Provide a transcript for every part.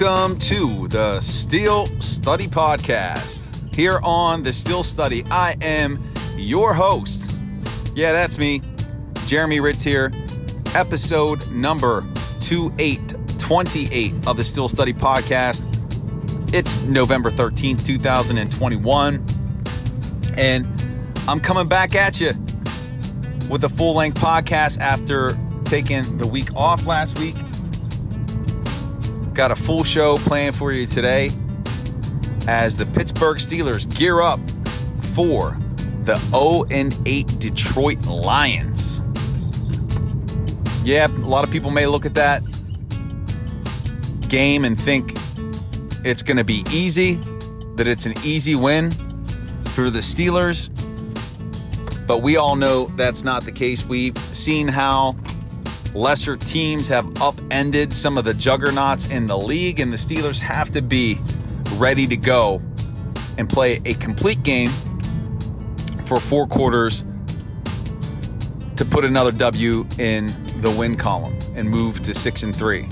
Welcome to the Steel Study Podcast. Here on the Steel Study, I am your host. Yeah, that's me, Jeremy Hritz here. Episode number 2828 of the Steel Study Podcast. It's November 13th, 2021. And I'm coming back at you with a full length podcast after taking the week off last week. Got a full show planned for you today as the Pittsburgh Steelers gear up for the 0 8 Detroit Lions. Yeah, a lot of people may look at that game and think it's going to be easy, that it's an easy win for the Steelers. But we all know that's not the case. We've seen how lesser teams have upended some of the juggernauts in the league, and the Steelers have to be ready to go and play a complete game for four quarters to put another W in the win column and move to six and three.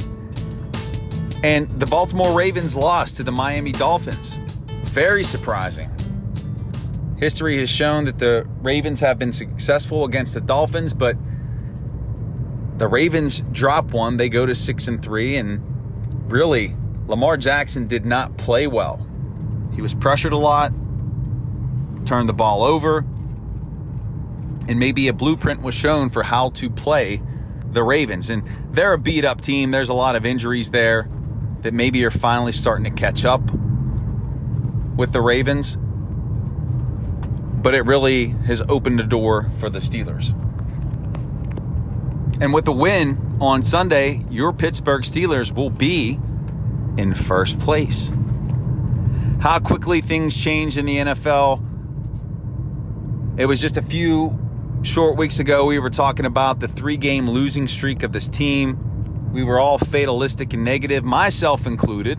And the Baltimore Ravens lost to the Miami Dolphins. Very surprising. History has shown that the Ravens have been successful against the Dolphins, but the Ravens drop one. They go to six and three, and really, Lamar Jackson did not play well. He was pressured a lot, turned the ball over, and maybe a blueprint was shown for how to play the Ravens. And they're a beat up team. There's a lot of injuries there that maybe are finally starting to catch up with the Ravens. But it really has opened the door for the Steelers. And with the win on Sunday, your Pittsburgh Steelers will be in first place. How quickly things change in the NFL. It was just a few short weeks ago, we were talking about the three game losing streak of this team. We were all fatalistic and negative, myself included,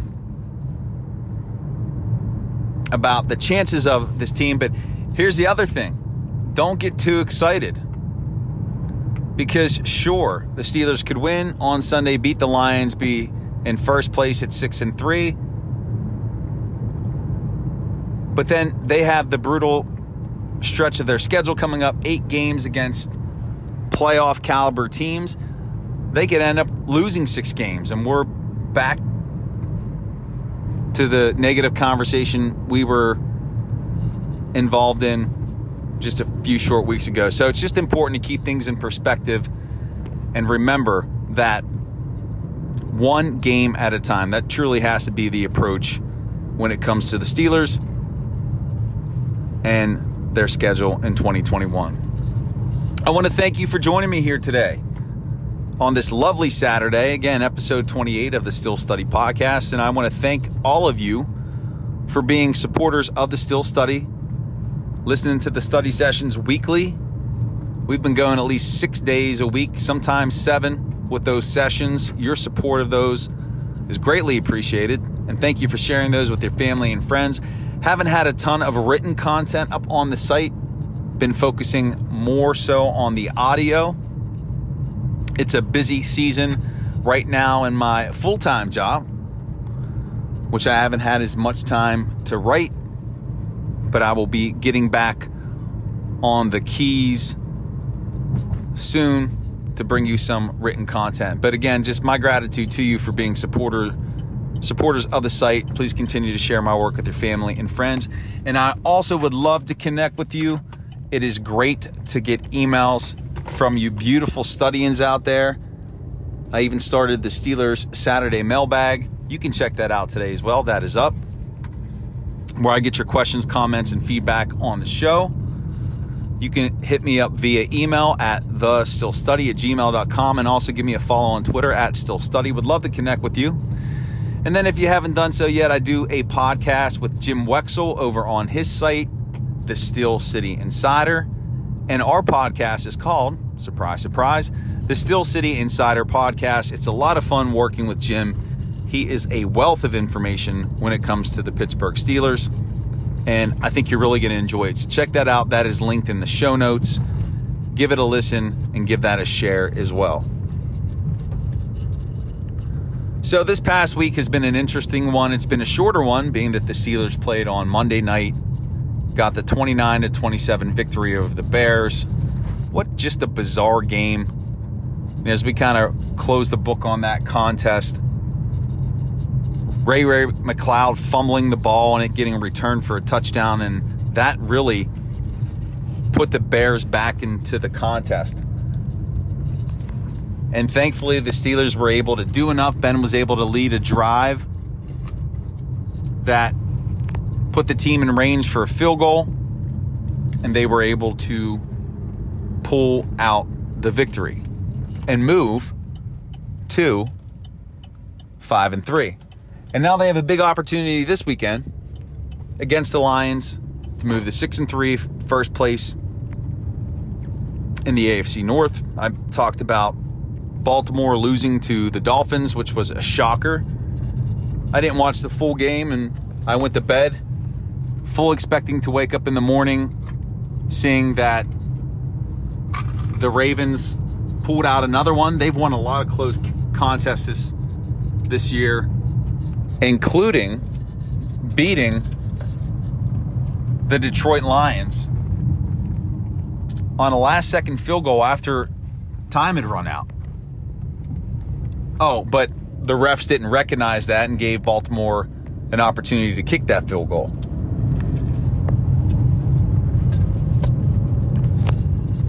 about the chances of this team. But here's the other thing don't get too excited because sure, the Steelers could win on Sunday, beat the Lions, be in first place at 6 and 3. But then they have the brutal stretch of their schedule coming up, 8 games against playoff caliber teams. They could end up losing 6 games and we're back to the negative conversation we were involved in just a few short weeks ago. So it's just important to keep things in perspective and remember that one game at a time. That truly has to be the approach when it comes to the Steelers and their schedule in 2021. I want to thank you for joining me here today on this lovely Saturday. Again, episode 28 of the Steel Study podcast. And I want to thank all of you for being supporters of the Steel Study listening to the study sessions weekly. We've been going at least six days a week, sometimes seven with those sessions. Your support of those is greatly appreciated. And thank you for sharing those with your family and friends. Haven't had a ton of written content up on the site, been focusing more so on the audio. It's a busy season right now in my full time job, which I haven't had as much time to write but I will be getting back on the keys soon to bring you some written content. But again, just my gratitude to you for being supporter supporters of the site. Please continue to share my work with your family and friends. And I also would love to connect with you. It is great to get emails from you beautiful studians out there. I even started the Steelers Saturday mailbag. You can check that out today as well. That is up where I get your questions, comments, and feedback on the show. You can hit me up via email at thesteelstudy at gmail.com and also give me a follow on Twitter at steelstudy. Would love to connect with you. And then if you haven't done so yet, I do a podcast with Jim Wexell over on his site, The Steel City Insider. And our podcast is called, surprise, surprise, The Steel City Insider Podcast. It's a lot of fun working with Jim he is a wealth of information when it comes to the Pittsburgh Steelers, and I think you're really going to enjoy it. So check that out. That is linked in the show notes. Give it a listen and give that a share as well. So this past week has been an interesting one. It's been a shorter one, being that the Steelers played on Monday night, got the 29 to 27 victory over the Bears. What just a bizarre game. as we kind of close the book on that contest, Ray Ray McCloud fumbling the ball and it getting returned for a touchdown, and that really put the Bears back into the contest. And thankfully, the Steelers were able to do enough. Ben was able to lead a drive that put the team in range for a field goal, and they were able to pull out the victory and move to five and three. And now they have a big opportunity this weekend against the Lions to move the six and three first place in the AFC North. I talked about Baltimore losing to the Dolphins, which was a shocker. I didn't watch the full game and I went to bed full expecting to wake up in the morning seeing that the Ravens pulled out another one. They've won a lot of close contests this, this year, including beating the Detroit Lions on a last second field goal after time had run out. Oh, but the refs didn't recognize that and gave Baltimore an opportunity to kick that field goal.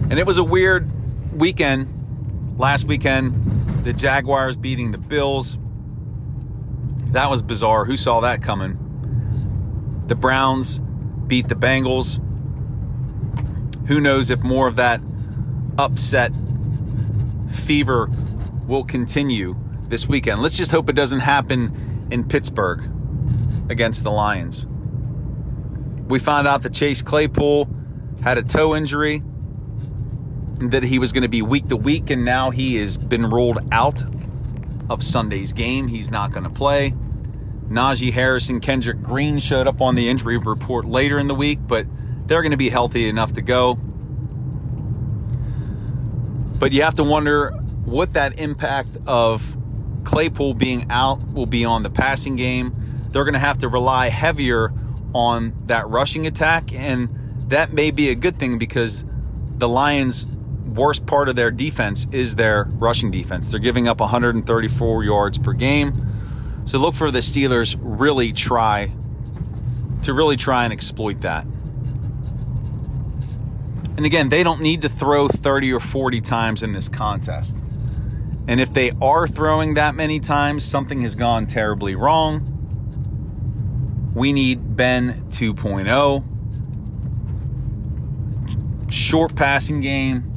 And it was a weird weekend. Last weekend, the Jaguars beating the Bills. That was bizarre. Who saw that coming? The Browns beat the Bengals. Who knows if more of that upset fever will continue this weekend. Let's just hope it doesn't happen in Pittsburgh against the Lions. We found out that Chase Claypool had a toe injury, that he was going to be week to week, and now he has been ruled out of Sunday's game. He's not going to play. Najee Harris and Kendrick Green showed up on the injury report later in the week, but they're going to be healthy enough to go. But you have to wonder what that impact of Claypool being out will be on the passing game. They're going to have to rely heavier on that rushing attack, and that may be a good thing because the Lions' worst part of their defense is their rushing defense. They're giving up 134 yards per game. So look for the Steelers really try to really try and exploit that. And again, they don't need to throw 30 or 40 times in this contest. And if they are throwing that many times, something has gone terribly wrong. We need Ben 2.0. Short passing game.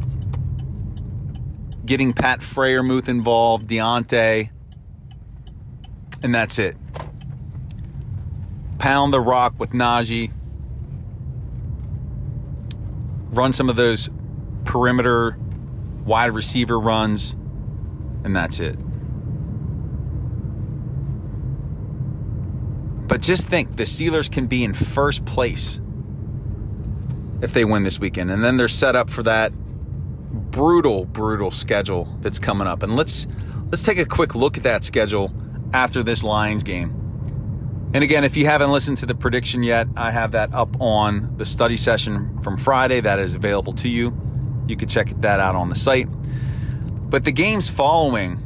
Getting Pat Freiermuth involved, Diontae. And that's it. Pound the rock with Najee. Run some of those perimeter wide receiver runs and that's it. But just think the Steelers can be in first place if they win this weekend. And then they're set up for that brutal, brutal schedule that's coming up. And let's let's take a quick look at that schedule after this Lions game. And again, if you haven't listened to the prediction yet, I have that up on the study session from Friday that is available to you. You can check that out on the site. But the games following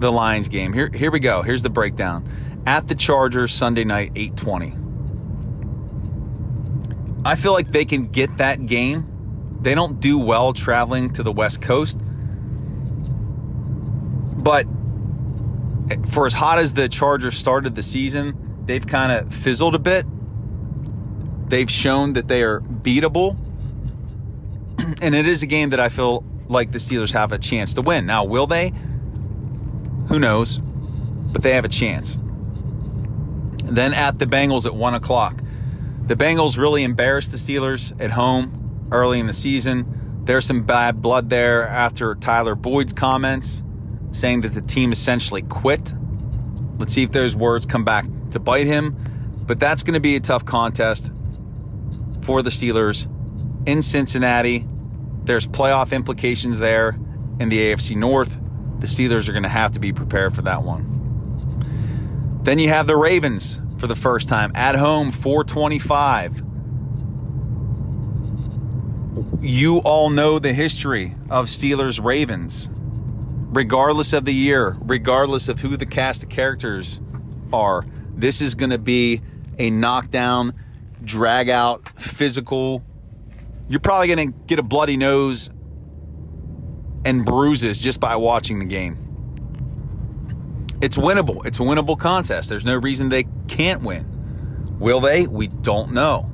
the Lions game, here, here we go. Here's the breakdown. At the Chargers Sunday night, 820. I feel like they can get that game. They don't do well traveling to the West Coast. But for as hot as the Chargers started the season, they've kind of fizzled a bit. They've shown that they are beatable. And it is a game that I feel like the Steelers have a chance to win. Now, will they? Who knows? But they have a chance. Then at the Bengals at 1 o'clock. The Bengals really embarrassed the Steelers at home early in the season. There's some bad blood there after Tyler Boyd's comments saying that the team essentially quit. Let's see if those words come back to bite him. But that's going to be a tough contest for the Steelers in Cincinnati there's playoff implications there in the AFC North. the Steelers are going to have to be prepared for that one. Then you have the Ravens for the first time at home, 425. You all know the history of Steelers Ravens. Regardless of the year, regardless of who the cast of characters are, this is going to be a knockdown, drag out, physical. You're probably going to get a bloody nose and bruises just by watching the game. It's winnable. It's a winnable contest. There's no reason they can't win. Will they? We don't know.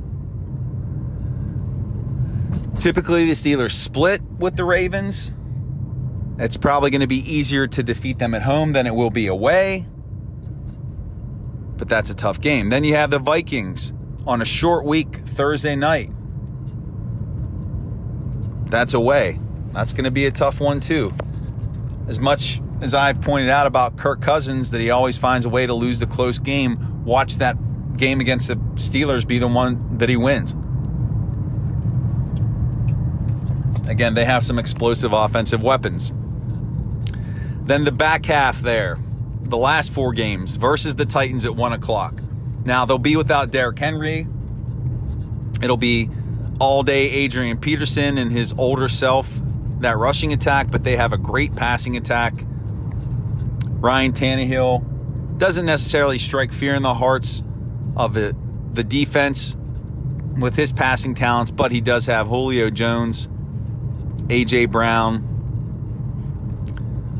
Typically, the Steelers split with the Ravens. It's probably going to be easier to defeat them at home than it will be away. But that's a tough game. Then you have the Vikings on a short week Thursday night. That's away. That's going to be a tough one, too. As much as I've pointed out about Kirk Cousins, that he always finds a way to lose the close game, watch that game against the Steelers be the one that he wins. Again, they have some explosive offensive weapons. Then the back half there, the last four games versus the Titans at 1 o'clock. Now, they'll be without Derrick Henry. It'll be all day Adrian Peterson and his older self that rushing attack, but they have a great passing attack. Ryan Tannehill doesn't necessarily strike fear in the hearts of the, the defense with his passing talents, but he does have Julio Jones, A.J. Brown.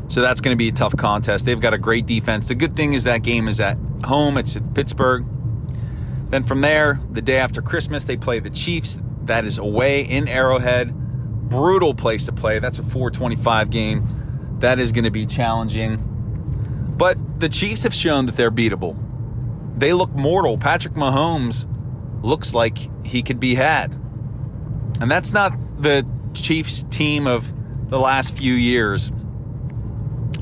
So that's going to be a tough contest. They've got a great defense. The good thing is that game is at home, it's at Pittsburgh. Then from there, the day after Christmas, they play the Chiefs. That is away in Arrowhead brutal place to play. That's a 425 game. That is going to be challenging. But the Chiefs have shown that they're beatable. They look mortal. Patrick Mahomes looks like he could be had. And that's not the Chiefs team of the last few years.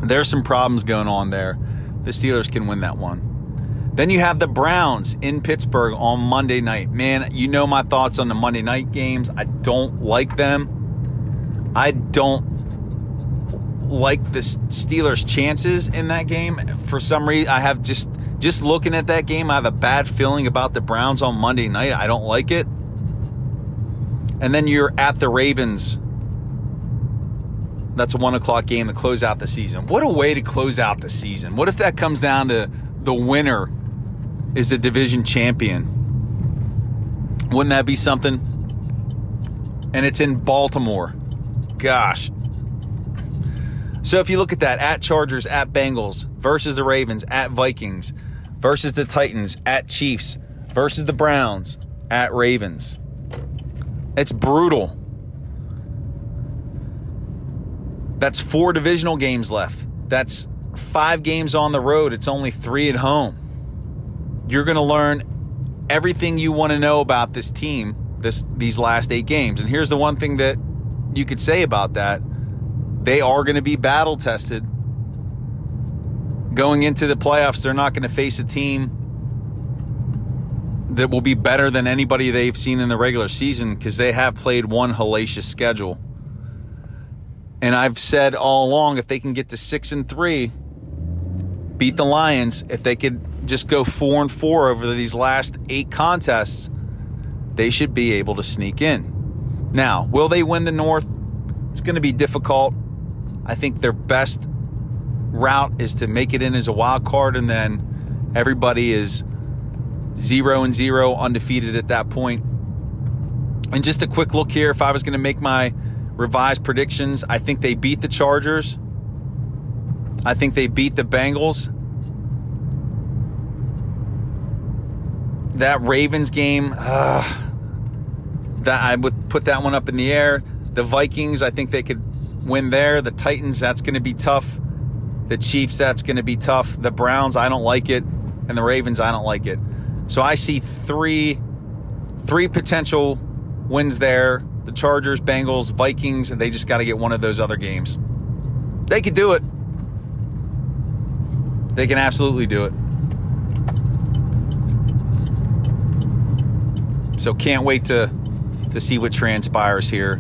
There's some problems going on there. The Steelers can win that one. Then you have the Browns in Pittsburgh on Monday night. Man, you know my thoughts on the Monday night games. I don't like them. I don't like the Steelers' chances in that game. For some reason, I have just just looking at that game, I have a bad feeling about the Browns on Monday night. I don't like it. And then you're at the Ravens. That's a one o'clock game to close out the season. What a way to close out the season. What if that comes down to the winner is the division champion? Wouldn't that be something? And it's in Baltimore gosh. So if you look at that, at Chargers, at Bengals, versus the Ravens, at Vikings, versus the Titans, at Chiefs, versus the Browns, at Ravens. It's brutal. That's four divisional games left. That's five games on the road. It's only three at home. You're going to learn everything you want to know about this team this these last eight games. And here's the one thing that you could say about that. They are going to be battle tested. Going into the playoffs, they're not going to face a team that will be better than anybody they've seen in the regular season because they have played one hellacious schedule. And I've said all along if they can get to six and three, beat the Lions, if they could just go four and four over these last eight contests, they should be able to sneak in. Now, will they win the North? It's going to be difficult. I think their best route is to make it in as a wild card, and then everybody is zero and zero, undefeated at that point. And just a quick look here if I was going to make my revised predictions, I think they beat the Chargers. I think they beat the Bengals. That Ravens game, uh, that I would put that one up in the air. The Vikings, I think they could win there. The Titans, that's going to be tough. The Chiefs, that's going to be tough. The Browns, I don't like it, and the Ravens, I don't like it. So I see three three potential wins there. The Chargers, Bengals, Vikings, and they just got to get one of those other games. They could do it. They can absolutely do it. So can't wait to to see what transpires here.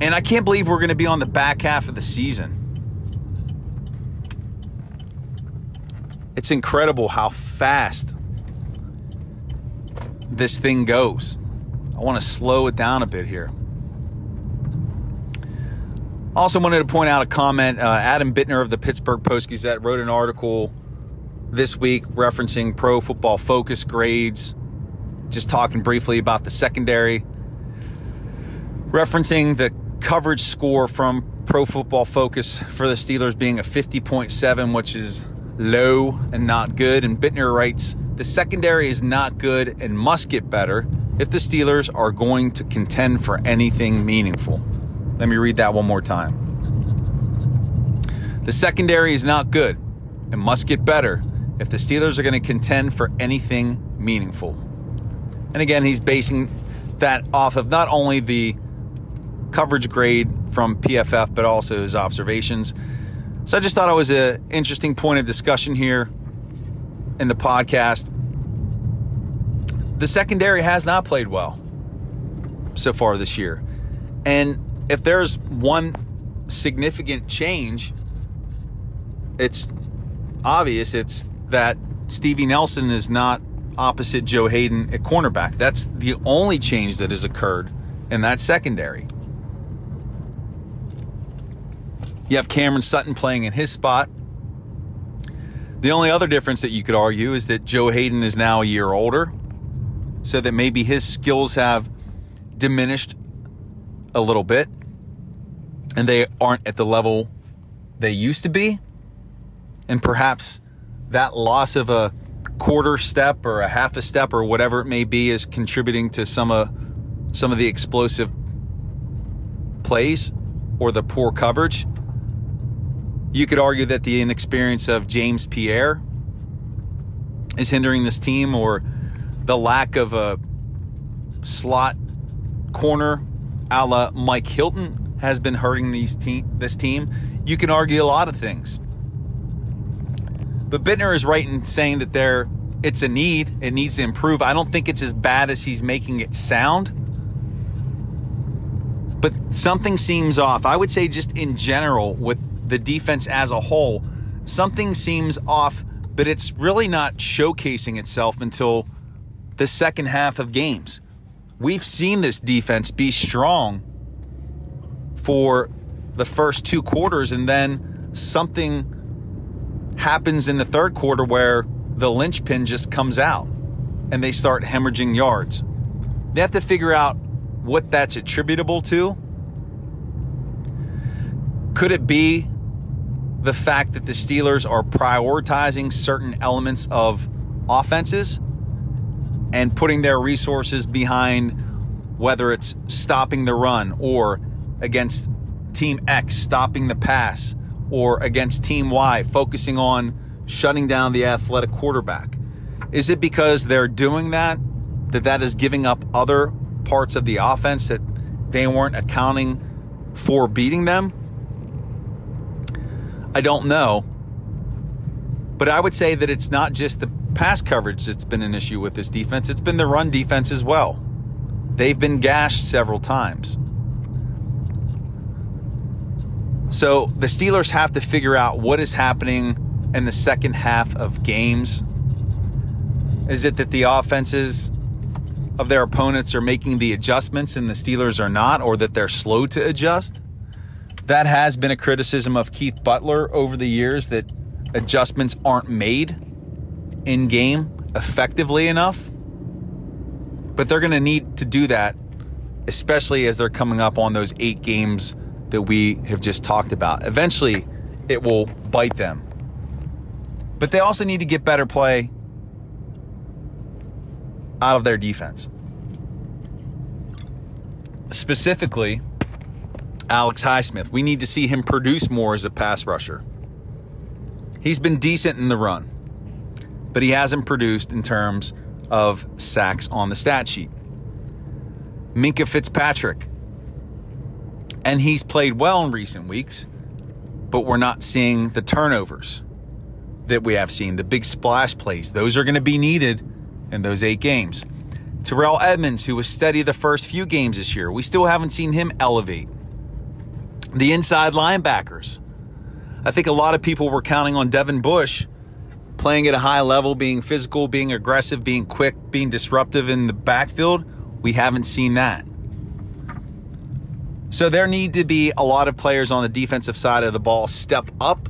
And I can't believe we're going to be on the back half of the season. It's incredible how fast this thing goes. I want to slow it down a bit here. Also, wanted to point out a comment. Uh, Adam Bittner of the Pittsburgh Post Gazette wrote an article this week referencing Pro Football Focus grades, just talking briefly about the secondary, referencing the coverage score from Pro Football Focus for the Steelers being a 50.7, which is low and not good. And Bittner writes The secondary is not good and must get better if the Steelers are going to contend for anything meaningful. Let me read that one more time. The secondary is not good and must get better if the Steelers are going to contend for anything meaningful. And again, he's basing that off of not only the coverage grade from PFF, but also his observations. So I just thought it was an interesting point of discussion here in the podcast. The secondary has not played well so far this year. And if there's one significant change, it's obvious it's that Stevie Nelson is not opposite Joe Haden at cornerback. That's the only change that has occurred in that secondary. You have Cameron Sutton playing in his spot. The only other difference that you could argue is that Joe Haden is now a year older, so that maybe his skills have diminished a little bit and they aren't at the level they used to be. And perhaps that loss of a quarter step or a half a step or whatever it may be is contributing to some of some of the explosive plays or the poor coverage. You could argue that the inexperience of James Pierre is hindering this team or the lack of a slot corner a la Mike Hilton has been hurting these team, this team. You can argue a lot of things. But Bittner is right in saying that there it's a need. It needs to improve. I don't think it's as bad as he's making it sound. But something seems off. I would say just in general with the defense as a whole, something seems off, but it's really not showcasing itself until the second half of games. We've seen this defense be strong for the first two quarters, and then something happens in the third quarter where the linchpin just comes out and they start hemorrhaging yards. They have to figure out what that's attributable to. Could it be the fact that the Steelers are prioritizing certain elements of offenses and putting their resources behind whether it's stopping the run or against team X, stopping the pass, or against team Y, focusing on shutting down the athletic quarterback? Is it because they're doing that that that is giving up other parts of the offense that they weren't accounting for beating them? I don't know. But I would say that it's not just the pass coverage that's been an issue with this defense, it's been the run defense as well. They've been gashed several times. So the Steelers have to figure out what is happening in the second half of games. Is it that the offenses of their opponents are making the adjustments and the Steelers are not, or that they're slow to adjust? That has been a criticism of Keith Butler over the years that adjustments aren't made in game effectively enough. But they're going to need to do that, especially as they're coming up on those eight games that we have just talked about. Eventually, it will bite them. But they also need to get better play out of their defense. Specifically, Alex Highsmith. We need to see him produce more as a pass rusher. He's been decent in the run but he hasn't produced in terms of sacks on the stat sheet. Minkah Fitzpatrick, and he's played well in recent weeks, but we're not seeing the turnovers that we have seen, the big splash plays. Those are going to be needed in those eight games. Terrell Edmunds, who was steady the first few games this year, we still haven't seen him elevate. The inside linebackers. I think a lot of people were counting on Devin Bush playing at a high level, being physical, being aggressive, being quick, being disruptive in the backfield. We haven't seen that. So there need to be a lot of players on the defensive side of the ball step up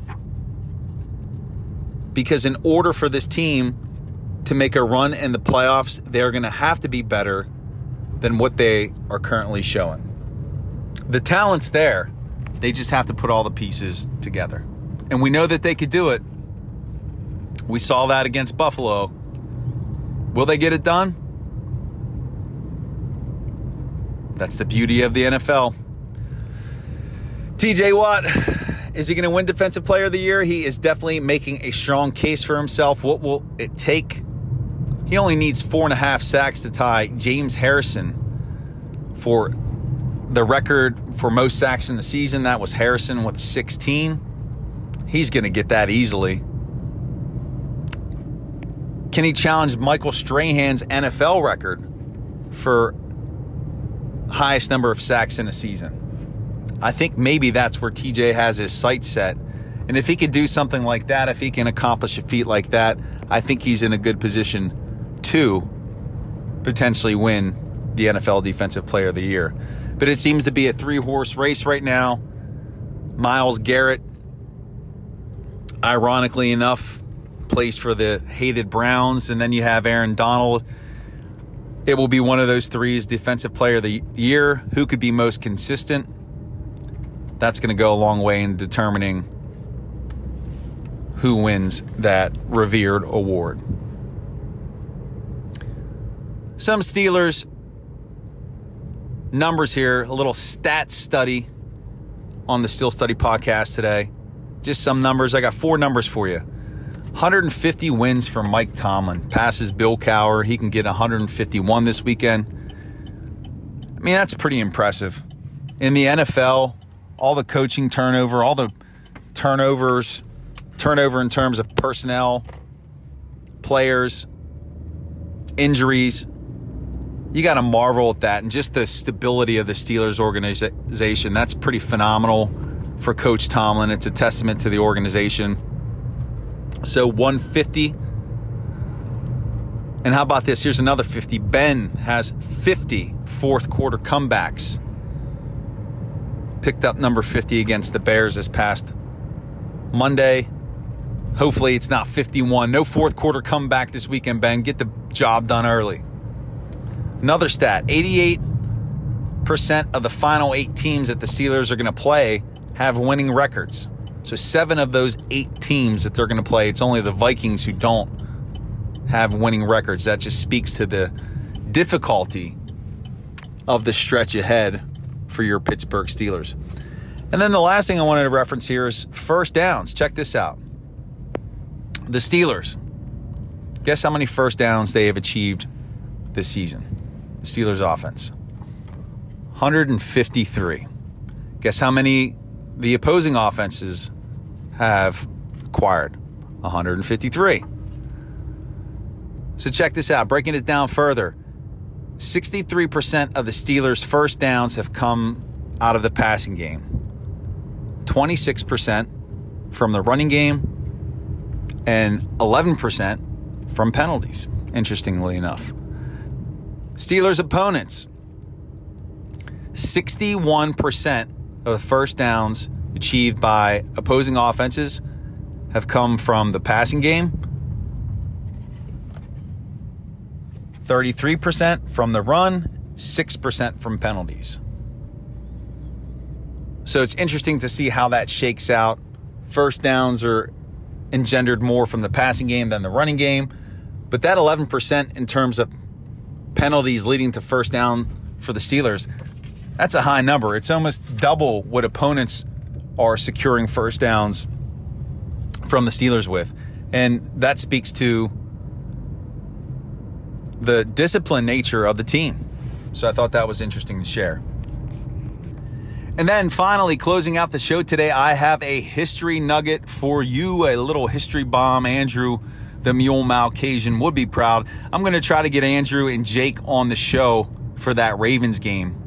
because in order for this team to make a run in the playoffs, they're going to have to be better than what they are currently showing. The talent's there. They just have to put all the pieces together. And we know that they could do it. We saw that against Buffalo. Will they get it done? That's the beauty of the NFL. TJ Watt, is he going to win Defensive Player of the Year? He is definitely making a strong case for himself. What will it take? He only needs four and a half sacks to tie James Harrison for the record for most sacks in the season. That was Harrison with 16. He's going to get that easily. Can he challenge Michael Strahan's NFL record for highest number of sacks in a season? I think maybe that's where TJ has his sights set. And if he could do something like that, if he can accomplish a feat like that, I think he's in a good position to potentially win the NFL Defensive Player of the Year. But it seems to be a three horse race right now. Myles Garrett, ironically enough, plays for the hated Browns. And then you have Aaron Donald. It will be one of those threes Defensive Player of the Year. Who could be most consistent? that's going to go a long way in determining who wins that revered award. Some Steelers numbers here, a little stat study on the Steel Study podcast today. Just some numbers. I got four numbers for you. 150 wins for Mike Tomlin. Passes Bill Cowher. He can get 151 this weekend. I mean, that's pretty impressive. In the NFL, all the coaching turnover, all the turnovers, turnover in terms of personnel, players, injuries. You got to marvel at that and just the stability of the Steelers organization. That's pretty phenomenal for Coach Tomlin. It's a testament to the organization. So 150. And how about this? Here's another 50. Ben has 50 fourth quarter comebacks picked up number 50 against the Bears this past Monday. Hopefully, it's not 51. No fourth quarter comeback this weekend, Ben. Get the job done early. Another stat 88% of the final eight teams that the Steelers are going to play have winning records. So, seven of those eight teams that they're going to play, it's only the Vikings who don't have winning records. That just speaks to the difficulty of the stretch ahead for your Pittsburgh Steelers. And then the last thing I wanted to reference here is first downs. Check this out. The Steelers. Guess how many first downs they have achieved this season? Steelers offense. 153. Guess how many the opposing offenses have acquired? 153. So check this out, breaking it down further. 63% of the Steelers' first downs have come out of the passing game, 26% from the running game, and 11% from penalties, interestingly enough. Steelers' opponents, 61% of the first downs achieved by opposing offenses have come from the passing game 33% from the run, 6% from penalties. So it's interesting to see how that shakes out. First downs are engendered more from the passing game than the running game. But that 11% in terms of penalties leading to first down for the Steelers, that's a high number. It's almost double what opponents are securing first downs from the Steelers with. And that speaks to the disciplined nature of the team. So I thought that was interesting to share. And then finally, closing out the show today, I have a history nugget for you, a little history bomb. Andrew, the Mule Malcasian, would be proud. I'm going to try to get Andrew and Jake on the show for that Ravens game.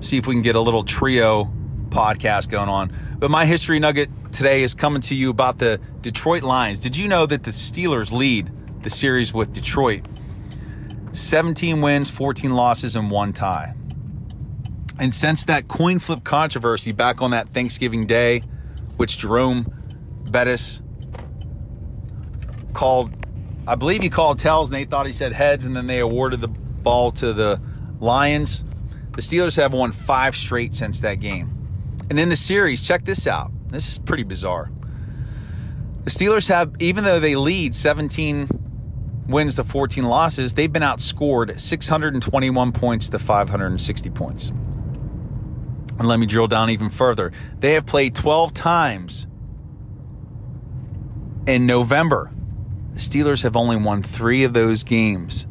See if we can get a little trio podcast going on. But my history nugget today is coming to you about the Detroit Lions. Did you know that the Steelers lead the series with Detroit? 17 wins, 14 losses, and one tie. And since that coin flip controversy back on that Thanksgiving Day, which Jerome Bettis called, I believe he called tells and they thought he said heads, and then they awarded the ball to the Lions. The Steelers have won five straight since that game. And in the series, check this out. This is pretty bizarre. The Steelers have, even though they lead 17 wins to 14 losses, they've been outscored 621 points to 560 points. And let me drill down even further. They have played 12 times in November. The Steelers have only won three of those games.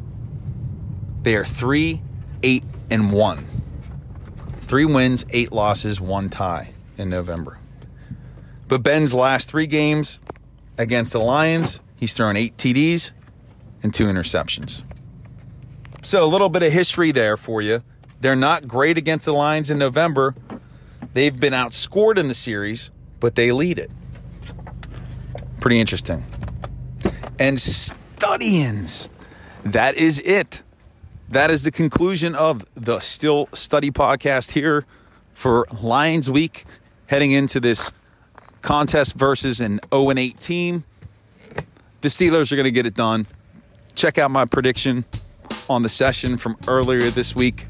They are 3 8 and 1. Three wins, eight losses, one tie in November. But Ben's last three games against the Lions, he's thrown eight TDs and two interceptions. So a little bit of history there for you. They're not great against the Lions in November. They've been outscored in the series, but they lead it. Pretty interesting. And studyins, that is it that is the conclusion of the Steel Study podcast here for Lions Week, heading into this contest versus an 0 8 team. The Steelers are going to get it done. Check out my prediction on the session from earlier this week.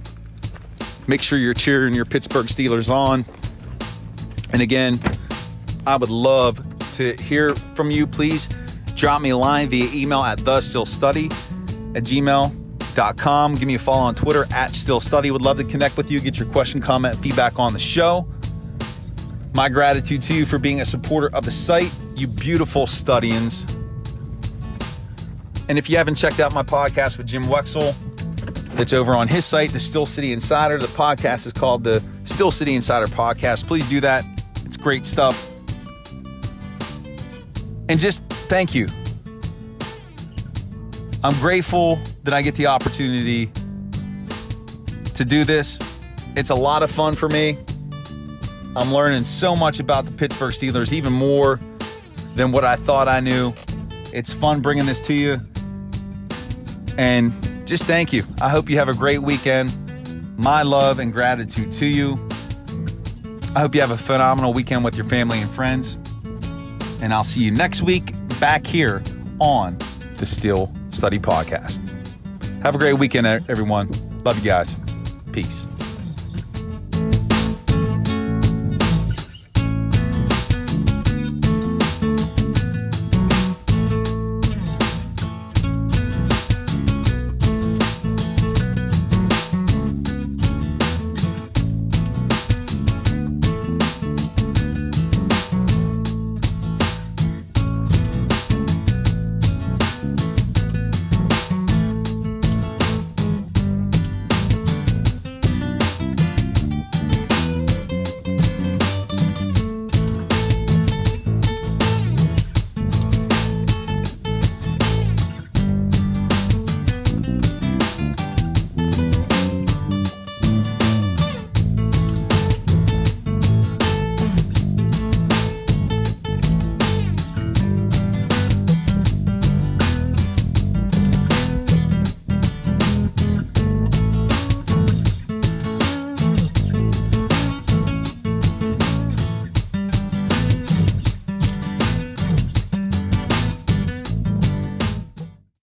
Make sure you're cheering your Pittsburgh Steelers on. And again, I would love to hear from you. Please drop me a line via email at the steel study at gmail steelstudy.com. Give me a follow on Twitter at steelstudy. Would love to connect with you, get your question, comment, feedback on the show. My gratitude to you for being a supporter of the site, you beautiful studians. And if you haven't checked out my podcast with Jim Wexell, that's over on his site, the Steel City Insider. The podcast is called the Steel City Insider Podcast. Please do that. It's great stuff. And just thank you I'm grateful that I get the opportunity to do this. It's a lot of fun for me. I'm learning so much about the Pittsburgh Steelers, even more than what I thought I knew. It's fun bringing this to you. And just thank you. I hope you have a great weekend. My love and gratitude to you. I hope you have a phenomenal weekend with your family and friends. And I'll see you next week back here on the Steel Study Podcast. Have a great weekend, everyone. Love you guys. Peace.